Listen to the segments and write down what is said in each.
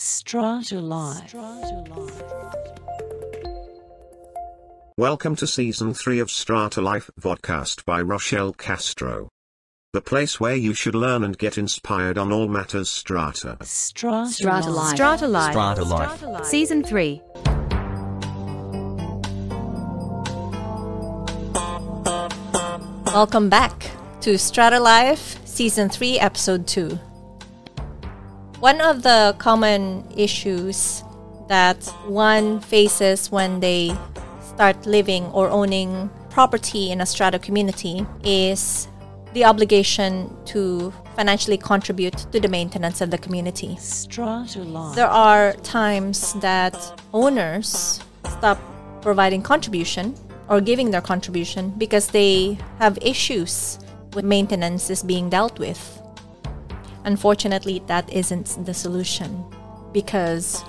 Strata Life. Welcome to season 3 of Strata Life vodcast by Rochelle Castro. The place where you should learn and get inspired on all matters strata. Strata, Strata Life. Strata Life. Strata Life. Season 3. Welcome back to Strata Life Season 3, Episode 2. One of the common issues that one faces when they start living or owning property in a strata community is the obligation to financially contribute to the maintenance of the community. Strata Life. There are times that owners stop providing contribution or giving their contribution because they have issues with maintenance is being dealt with. Unfortunately, that isn't the solution because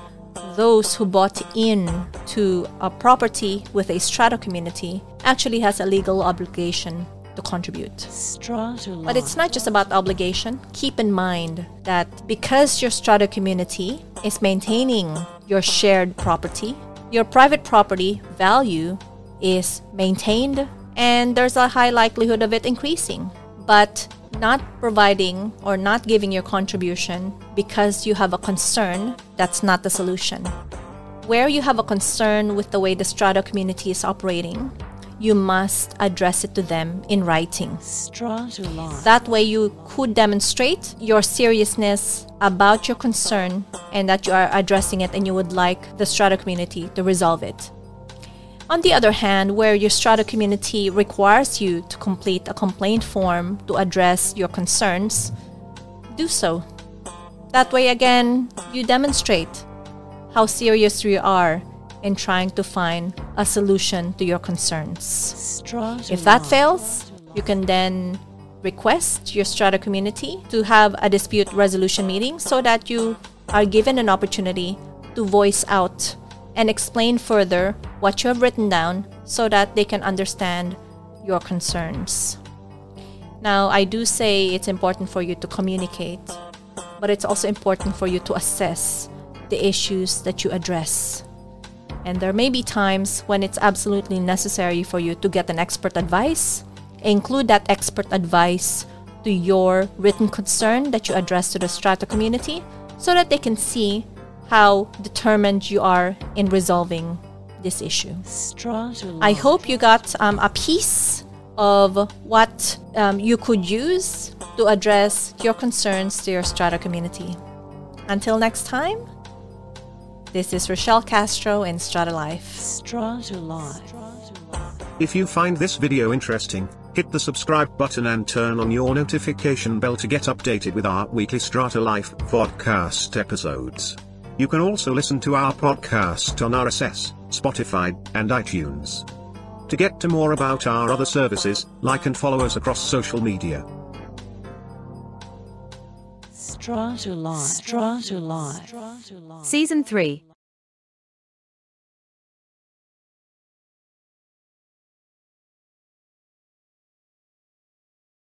those who bought in to a property with a strata community actually has a legal obligation to contribute. Strata Life. But it's not just about obligation. Keep in mind that because your strata community is maintaining your shared property, your private property value is maintained and there's a high likelihood of it increasing. But not providing or not giving your contribution because you have a concern, that's not the solution. Where you have a concern with the way the strata community is operating, you must address it to them in writing. Strata Life. That way, you could demonstrate your seriousness about your concern and that you are addressing it and you would like the strata community to resolve it. On the other hand, where your strata community requires you to complete a complaint form to address your concerns, do so. That way, again, you demonstrate how serious you are in trying to find a solution to your concerns. Strata If that fails, you can then request your strata community to have a dispute resolution meeting so that you are given an opportunity to voice out and explain further what you have written down so that they can understand your concerns. Now, I do say it's important for you to communicate, but it's also important for you to assess the issues that you address. And there may be times when it's absolutely necessary for you to get an expert advice. Include that expert advice to your written concern that you address to the strata community so that they can see how determined you are in resolving this issue. Strata I hope you got um, a piece of what um, you could use to address your concerns to your strata community. Until next time, this is Rochelle Castro in Strata Life. Strata Life. If you find this video interesting, hit the subscribe button and turn on your notification bell to get updated with our weekly Strata Life podcast episodes. You can also listen to our podcast on RSS, Spotify, and iTunes. To get to more about our other services, like and follow us across social media. Strata Life. Strata Life. Season 3.